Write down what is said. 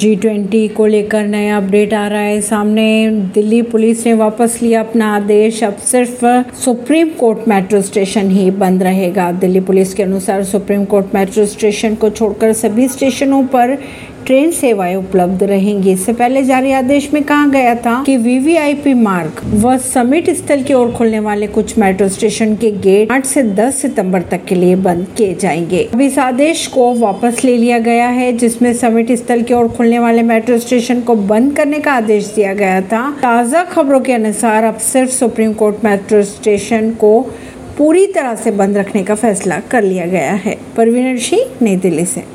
G twenty को लेकर नया अपडेट आ रहा है। सामने दिल्ली पुलिस ने वापस लिया अपना आदेश। अब सिर्फ़ सुप्रीम कोर्ट मेट्रो स्टेशन ही बंद रहेगा। दिल्ली पुलिस के अनुसार सुप्रीम कोर्ट मेट्रो स्टेशन को छोड़कर सभी स्टेशनों पर ट्रेन सेवाएँ उपलब्ध रहेंगी। इससे पहले जारी आदेश में कहा गया था कि वीवीआईपी मार्ग व समिट स्थल की ओर खुलने वाले कुछ मेट्रो स्टेशन के गेट 8 से 10 सितंबर तक के लिए बंद किए जाएँगे। अब इस आदेश को वापस ले लिया गया है, जिसमें समिट स्थल की ओर खुलने वाले मेट्रो स्टेशन को बंद करने का आदेश दिया गया था। ताज़ा खबरों के अनुसार अब सिर्फ़ सुप्रीम कोर्ट मेट्रो स्टेशन को पूरी तरह से बंद रखने का फैसला कर लिया गया है। परवीन सिंह, नई दिल्ली से।